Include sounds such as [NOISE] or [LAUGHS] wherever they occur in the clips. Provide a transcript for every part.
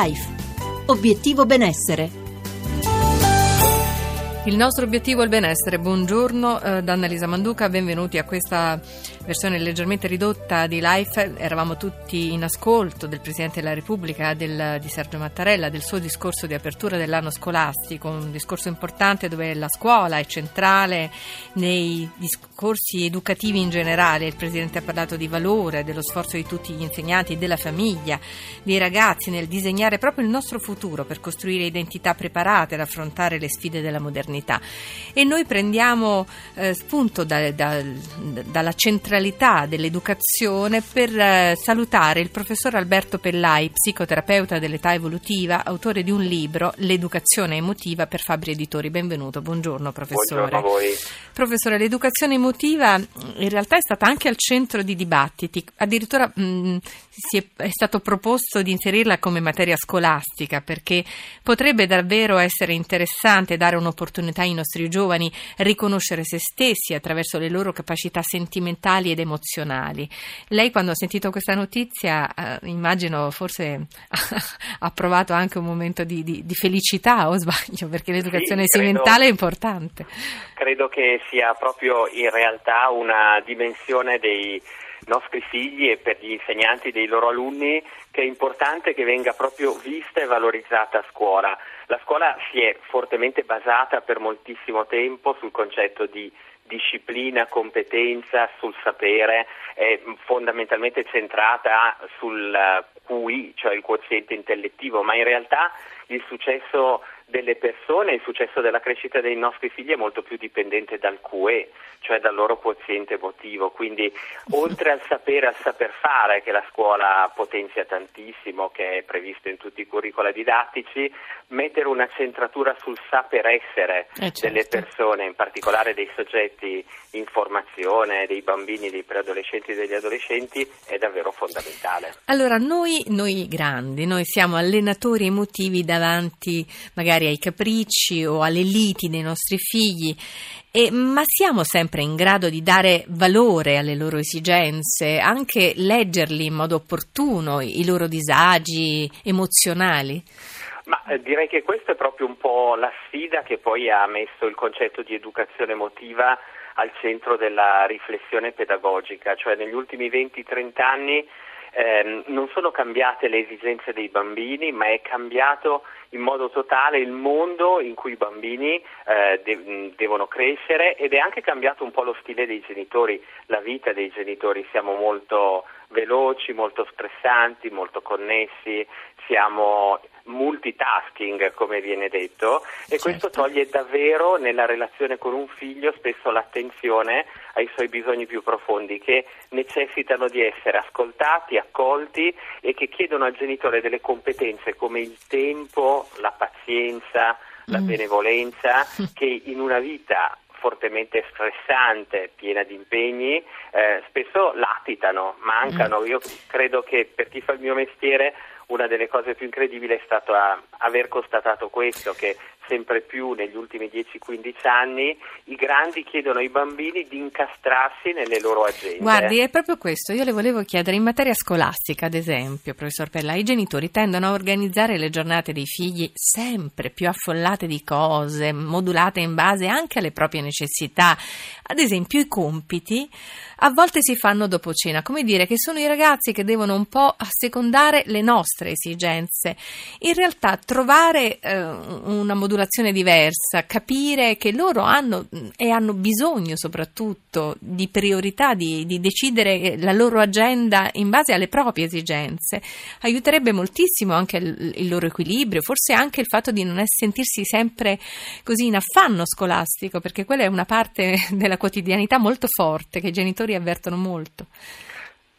Life. Obiettivo benessere. Il nostro obiettivo è il benessere. Buongiorno eh, da Annalisa Manduca, benvenuti a questa versione leggermente ridotta di Life. Eravamo tutti in ascolto del Presidente della Repubblica, del, di Sergio Mattarella, del suo discorso di apertura dell'anno scolastico, un discorso importante dove la scuola è centrale nei discorsi educativi in generale. Il Presidente ha parlato di valore, dello sforzo di tutti gli insegnanti, della famiglia, dei ragazzi nel disegnare proprio il nostro futuro per costruire identità preparate ad affrontare le sfide della modernità. E noi prendiamo eh, spunto da, da, dalla centralità dell'educazione per eh, salutare il professor Alberto Pellai, psicoterapeuta dell'età evolutiva, autore di un libro, L'educazione emotiva per Fabri Editori. Benvenuto, buongiorno professore. Buongiorno a voi. Professore, l'educazione emotiva in realtà è stata anche al centro di dibattiti, addirittura mh, è, è stato proposto di inserirla come materia scolastica perché potrebbe davvero essere interessante dare un'opportunità opportunità ai nostri giovani riconoscere se stessi attraverso le loro capacità sentimentali ed emozionali. Lei quando ha sentito questa notizia, eh, immagino forse [LAUGHS] ha provato anche un momento di, di, di, felicità, o sbaglio, perché l'educazione sì, sentimentale è importante. Credo che sia proprio in realtà una dimensione dei nostri figli e per gli insegnanti dei loro alunni che è importante che venga proprio vista e valorizzata a scuola. La scuola si è fortemente basata per moltissimo tempo sul concetto di disciplina, competenza, sul sapere, è fondamentalmente centrata sul QI, cioè il quoziente intellettivo, ma in realtà il successo delle persone, il successo della crescita dei nostri figli è molto più dipendente dal QE, cioè dal loro quoziente emotivo. Quindi oltre al sapere, al saper fare che la scuola potenzia tantissimo, che è previsto in tutti i curricula didattici, mettere una centratura sul saper essere eh certo. delle persone, in particolare dei soggetti in formazione, dei bambini, dei preadolescenti e degli adolescenti, è davvero fondamentale. Allora, noi, noi grandi, noi siamo allenatori emotivi davanti magari magari ai capricci o alle liti dei nostri figli, e, ma siamo sempre in grado di dare valore alle loro esigenze, anche leggerli in modo opportuno, i loro disagi emozionali? Ma eh, direi che questa è proprio un po' la sfida che poi ha messo il concetto di educazione emotiva al centro della riflessione pedagogica, cioè negli ultimi 20-30 anni eh, non sono cambiate le esigenze dei bambini, ma è cambiato in modo totale il mondo in cui i bambini eh, de- devono crescere ed è anche cambiato un po' lo stile dei genitori, la vita dei genitori, siamo molto veloci, molto stressanti, molto connessi, siamo multitasking come viene detto e certo. questo toglie davvero nella relazione con un figlio spesso l'attenzione ai suoi bisogni più profondi che necessitano di essere ascoltati, accolti e che chiedono al genitore delle competenze come il tempo, la pazienza, la mm. benevolenza [LAUGHS] che in una vita fortemente stressante, piena di impegni, eh, spesso latitano, mancano. Mm. Io credo che per chi fa il mio mestiere una delle cose più incredibili è stato aver constatato questo, che sempre più negli ultimi 10-15 anni i grandi chiedono ai bambini di incastrarsi nelle loro agende. Guardi, è proprio questo. Io le volevo chiedere, in materia scolastica, ad esempio, professor Pella, i genitori tendono a organizzare le giornate dei figli sempre più affollate di cose, modulate in base anche alle proprie necessità. Ad esempio, i compiti a volte si fanno dopo cena, come dire che sono i ragazzi che devono un po' assecondare le nostre esigenze. In realtà trovare eh, una modulazione diversa, capire che loro hanno e hanno bisogno soprattutto di priorità, di, di decidere la loro agenda in base alle proprie esigenze, aiuterebbe moltissimo anche il, il loro equilibrio, forse anche il fatto di non sentirsi sempre così in affanno scolastico, perché quella è una parte [LAUGHS] della quotidianità molto forte che i genitori avvertono molto.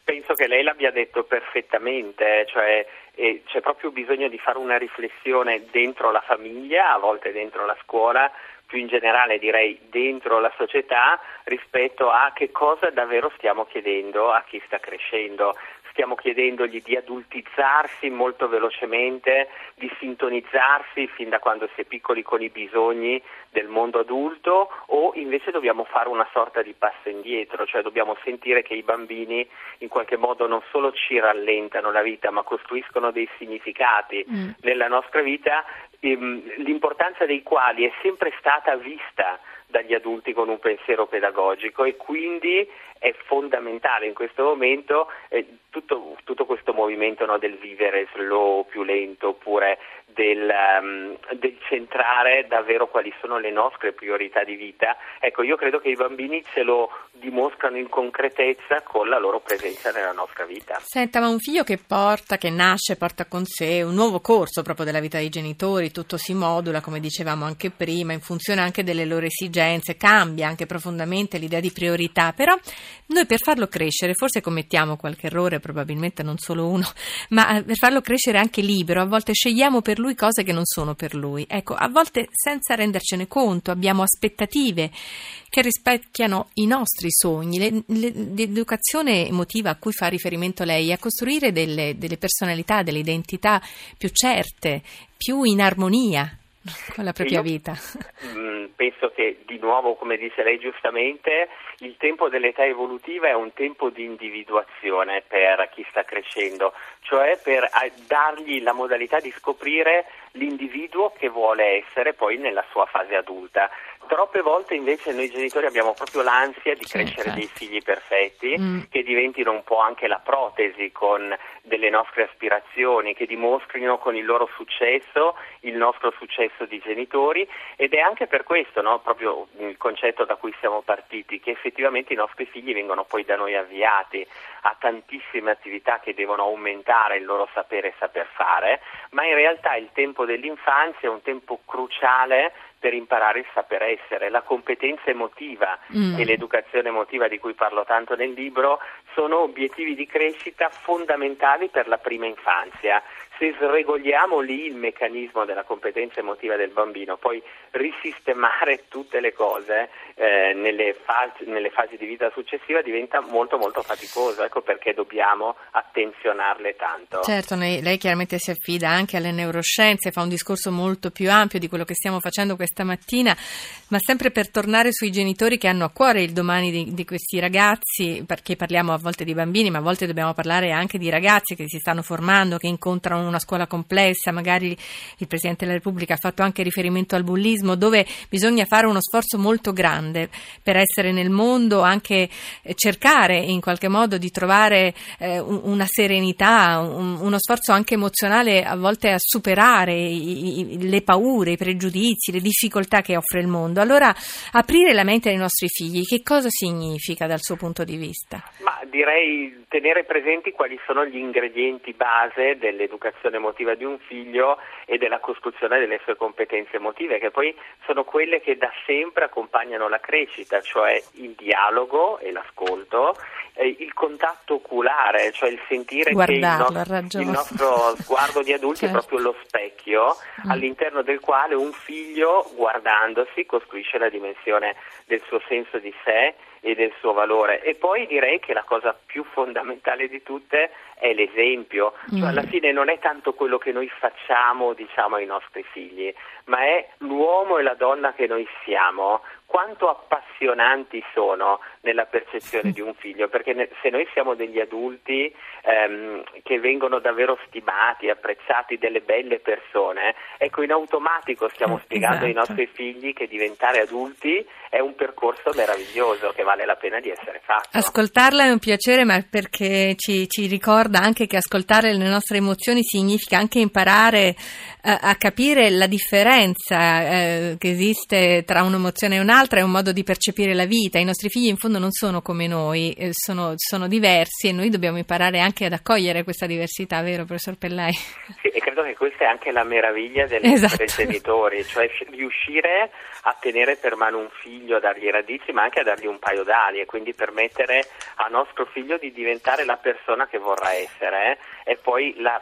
Penso che lei l'abbia detto perfettamente, cioè eh, c'è proprio bisogno di fare una riflessione dentro la famiglia, a volte dentro la scuola, più in generale direi dentro la società rispetto a che cosa davvero stiamo chiedendo a chi sta crescendo stiamo chiedendogli di adultizzarsi molto velocemente, di sintonizzarsi fin da quando si è piccoli con i bisogni del mondo adulto o invece dobbiamo fare una sorta di passo indietro, cioè dobbiamo sentire che i bambini in qualche modo non solo ci rallentano la vita ma costruiscono dei significati mm. nella nostra vita, ehm, l'importanza dei quali è sempre stata vista dagli adulti con un pensiero pedagogico e quindi è fondamentale in questo momento eh, tutto, tutto, questo movimento no, del vivere slow, più lento, oppure del, um, del, centrare davvero quali sono le nostre priorità di vita. Ecco, io credo che i bambini ce lo dimostrano in concretezza con la loro presenza nella nostra vita. Senta, ma un figlio che porta, che nasce, porta con sé un nuovo corso proprio della vita dei genitori, tutto si modula, come dicevamo anche prima, in funzione anche delle loro esigenze, cambia anche profondamente l'idea di priorità, però noi per farlo crescere, forse commettiamo qualche errore, probabilmente non solo uno, [LAUGHS] ma eh, per farlo crescere anche libero, a volte scegliamo per lui cose che non sono per lui. Ecco, a volte senza rendercene conto abbiamo aspettative che rispecchiano i nostri sogni. Le, le, l'educazione emotiva a cui fa riferimento lei è costruire delle, delle personalità, delle identità più certe, più in armonia [LAUGHS] con la propria vita. Mm, penso che di nuovo, come dice lei giustamente, il tempo dell'età evolutiva è un tempo di individuazione per chi sta crescendo, cioè per eh, dargli la modalità di scoprire l'individuo che vuole essere poi nella sua fase adulta. Troppe volte invece noi genitori abbiamo proprio l'ansia di crescere dei figli perfetti mm. che diventino un po' anche la protesi con delle nostre aspirazioni, che dimostrino con il loro successo il nostro successo di genitori. Ed è anche per questo no, proprio il concetto da cui siamo partiti, che effettivamente i nostri figli vengono poi da noi avviati a tantissime attività che devono aumentare il loro sapere e saper fare, ma in realtà il tempo dell'infanzia è un tempo cruciale per imparare il saper essere. La competenza emotiva mm. e l'educazione emotiva di cui parlo tanto nel libro sono obiettivi di crescita fondamentali per la prima infanzia se sregoliamo lì il meccanismo della competenza emotiva del bambino, poi risistemare tutte le cose eh, nelle, fasi, nelle, fasi, di vita successiva diventa molto molto faticoso, ecco perché dobbiamo attenzionarle tanto. Certo, lei, chiaramente si affida anche alle neuroscienze, fa un discorso molto più ampio di quello che stiamo facendo questa mattina, ma sempre per tornare sui genitori che hanno a cuore il domani di, di questi ragazzi, perché parliamo a volte di bambini, ma a volte dobbiamo parlare anche di ragazzi che si stanno formando, che incontrano una scuola complessa, magari il Presidente della Repubblica ha fatto anche riferimento al bullismo, dove bisogna fare uno sforzo molto grande per essere nel mondo, anche eh, cercare in qualche modo di trovare eh, una serenità, un, uno sforzo anche emozionale a volte a superare le paure, i pregiudizi, le difficoltà che offre il mondo. Allora, aprire la mente dei nostri figli, che cosa significa dal suo punto di vista? Ma direi tenere presenti quali sono gli ingredienti base dell'educazione emotiva di un figlio e della costruzione delle sue competenze emotive, che poi sono quelle che da sempre accompagnano la crescita, cioè il dialogo e l'ascolto, eh, il contatto oculare, cioè il sentire Guardarlo, che il, no- il, nostro sguardo di adulti certo. è proprio lo specchio mm. all'interno del quale un figlio guardandosi costruisce la dimensione del suo senso di sé e del suo valore. E poi direi che la cosa più fondamentale di tutte è l'esempio, cioè alla mm. fine non è tanto quello che noi facciamo diciamo ai nostri figli, ma è l'uomo e la donna che noi siamo, quanto appassionanti sono nella percezione di un figlio, perché se noi siamo degli adulti ehm, che vengono davvero stimati, apprezzati, delle belle persone, ecco in automatico stiamo eh, spiegando esatto. ai nostri figli che diventare adulti è un percorso meraviglioso che vale la pena di essere fatto. Ascoltarla è un piacere, ma perché ci, ci ricorda anche che ascoltare le nostre emozioni significa anche imparare eh, a capire la differenza eh, che esiste tra un'emozione e un'altra un'altra è un modo di percepire la vita. I nostri figli in fondo non sono come noi, eh, sono, sono, diversi e noi dobbiamo imparare anche ad accogliere questa diversità, vero professor Pellai? Sì, e credo che questa è anche la meraviglia degli [LAUGHS] esatto. genitori, cioè riuscire a tenere per mano un figlio, a dargli radici, ma anche a dargli un paio d'ali e quindi permettere al nostro figlio di diventare la persona che vorrà essere eh? E poi la,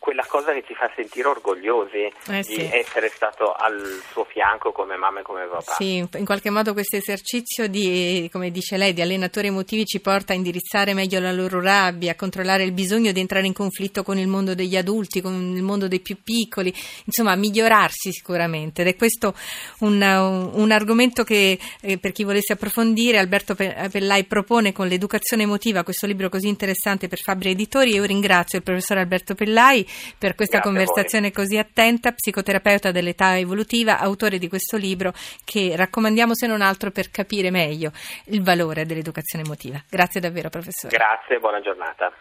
quella cosa che ci fa sentire orgogliosi eh, di sì. essere stato al suo fianco come mamma e come papà. Sì, in qualche modo questo esercizio di, come dice lei, di allenatori emotivi ci porta a indirizzare meglio la loro rabbia, a controllare il bisogno di entrare in conflitto con il mondo degli adulti, con il mondo dei più piccoli, insomma a migliorarsi sicuramente. Ed è questo un, un argomento che eh, per chi volesse approfondire Alberto Pellai propone con l'educazione emotiva questo libro così interessante per Fabri Editori. Io ringrazio professor Alberto Pellai per questa Grazie conversazione così attenta, psicoterapeuta dell'età evolutiva, autore di questo libro che raccomandiamo se non altro per capire meglio il valore dell'educazione emotiva. Grazie davvero professore. Grazie, buona giornata.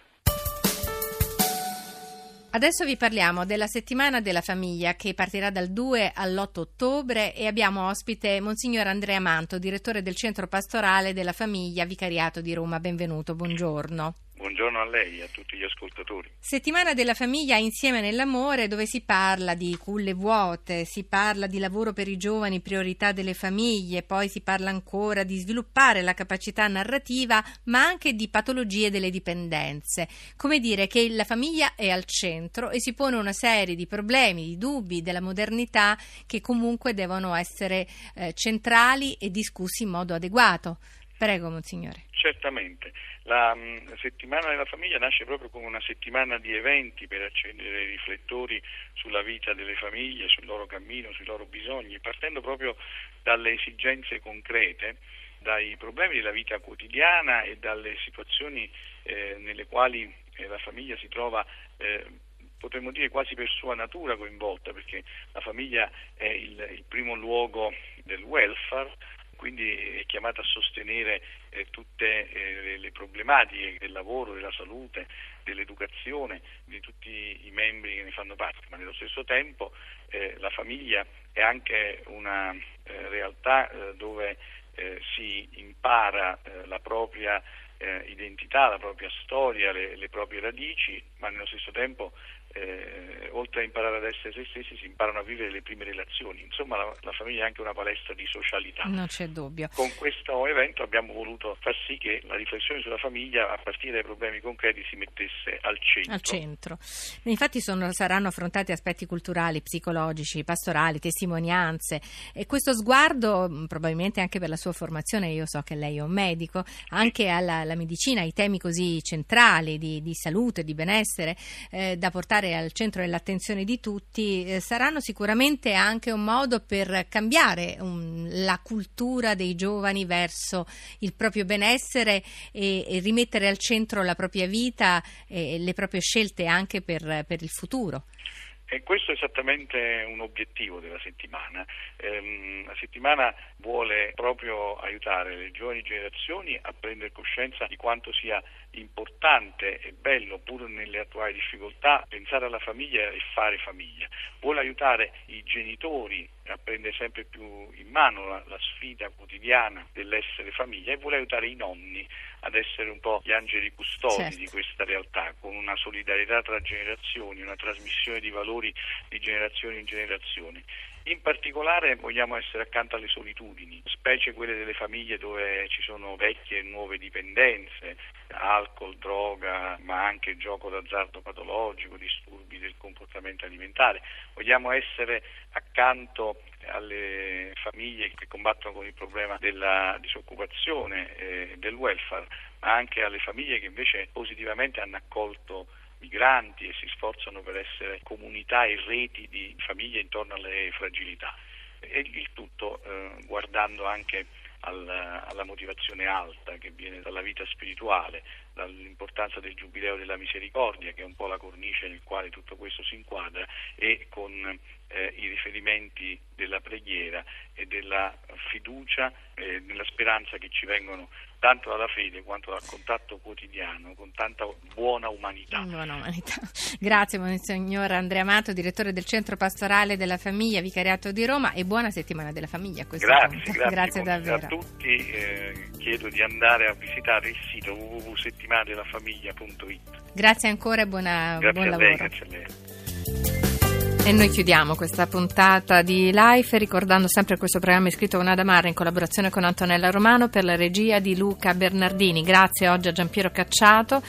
Adesso vi parliamo della settimana della famiglia che partirà dal 2 all'8 ottobre e abbiamo ospite Monsignor Andrea Manto, direttore del Centro Pastorale della Famiglia Vicariato di Roma. Benvenuto, buongiorno. Buongiorno a lei e a tutti gli ascoltatori. Settimana della famiglia insieme nell'amore dove si parla di culle vuote, si parla di lavoro per i giovani, priorità delle famiglie, poi si parla ancora di sviluppare la capacità narrativa ma anche di patologie delle dipendenze. Come dire che la famiglia è al centro e si pone una serie di problemi, di dubbi della modernità che comunque devono essere eh, centrali e discussi in modo adeguato. Prego, Monsignore. Certamente. La mh, settimana della famiglia nasce proprio come una settimana di eventi per accendere i riflettori sulla vita delle famiglie, sul loro cammino, sui loro bisogni, partendo proprio dalle esigenze concrete, dai problemi della vita quotidiana e dalle situazioni eh, nelle quali eh, la famiglia si trova eh, potremmo dire quasi per sua natura coinvolta, perché la famiglia è il, il primo luogo del welfare, quindi è chiamata a sostenere eh, tutte eh, le problematiche del lavoro, della salute, dell'educazione di tutti i membri che ne fanno parte, ma nello stesso tempo eh, la famiglia è anche una eh, realtà eh, dove eh, si impara la propria identità, la propria storia, le, le proprie radici, ma nello stesso tempo eh, oltre a imparare ad essere se stessi, si imparano a vivere le prime relazioni. Insomma, la, la, famiglia è anche una palestra di socialità. Non c'è dubbio. Con questo evento abbiamo voluto far sì che la riflessione sulla famiglia, a partire dai problemi concreti, si mettesse al centro. Al centro. Infatti sono, saranno affrontati aspetti culturali, psicologici, pastorali, testimonianze e questo sguardo, mm, probabilmente anche per la sua formazione, io so che lei è un medico, anche alla, medicina, ai temi così centrali di, di salute, di benessere, eh, da portare stare al centro dell'attenzione di tutti, eh, saranno sicuramente anche un modo per cambiare um, la cultura dei giovani verso il proprio benessere e, e rimettere al centro la propria vita e le proprie scelte anche per, per il futuro. E questo è esattamente un obiettivo della settimana. Ehm, la settimana vuole proprio aiutare le giovani generazioni a prendere coscienza di quanto sia importante e bello, pur nelle attuali difficoltà, pensare alla famiglia e fare famiglia. Vuole aiutare i genitori a prendere sempre più in mano la, la sfida quotidiana dell'essere famiglia e vuole aiutare i nonni ad essere un po' gli angeli custodi certo. di questa realtà, con una solidarietà tra generazioni, una trasmissione di valori di generazione in generazione. In particolare vogliamo essere accanto alle solitudini, specie quelle delle famiglie dove ci sono vecchie e nuove dipendenze, alcol, droga, ma anche gioco d'azzardo patologico, disturbi del comportamento alimentare. Vogliamo essere accanto alle famiglie che combattono con il problema della disoccupazione e del welfare, ma anche alle famiglie che invece positivamente hanno accolto migranti e si sforzano per essere comunità e reti di famiglie intorno alle fragilità. E il tutto eh, guardando anche alla, alla, motivazione alta che viene dalla vita spirituale, dall'importanza del Giubileo della Misericordia, che è un po' la cornice nel quale tutto questo si inquadra, e con eh, i riferimenti della preghiera e della fiducia e nella speranza che ci vengono tanto dalla fede quanto dal contatto quotidiano con tanta buona umanità. Buona umanità. [LAUGHS] Grazie Monsignor Andrea Amato, direttore del Centro Pastorale della Famiglia Vicariato di Roma e buona settimana della famiglia a questo grazie, punto. Grazie, grazie davvero. a tutti, eh, chiedo di andare a visitare il sito www.settimanadellafamiglia.it. Grazie ancora e buona, grazie buon lavoro. Lei, grazie a lei. E noi chiudiamo questa puntata di Life ricordando sempre questo programma scritto con Adamara in collaborazione con Antonella Romano per la regia di Luca Bernardini. Grazie oggi a Giampiero Cacciato,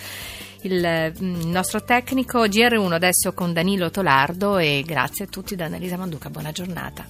il mm, nostro tecnico GR1 adesso con Danilo Tolardo e grazie a tutti da Annalisa Manduca. Buona giornata.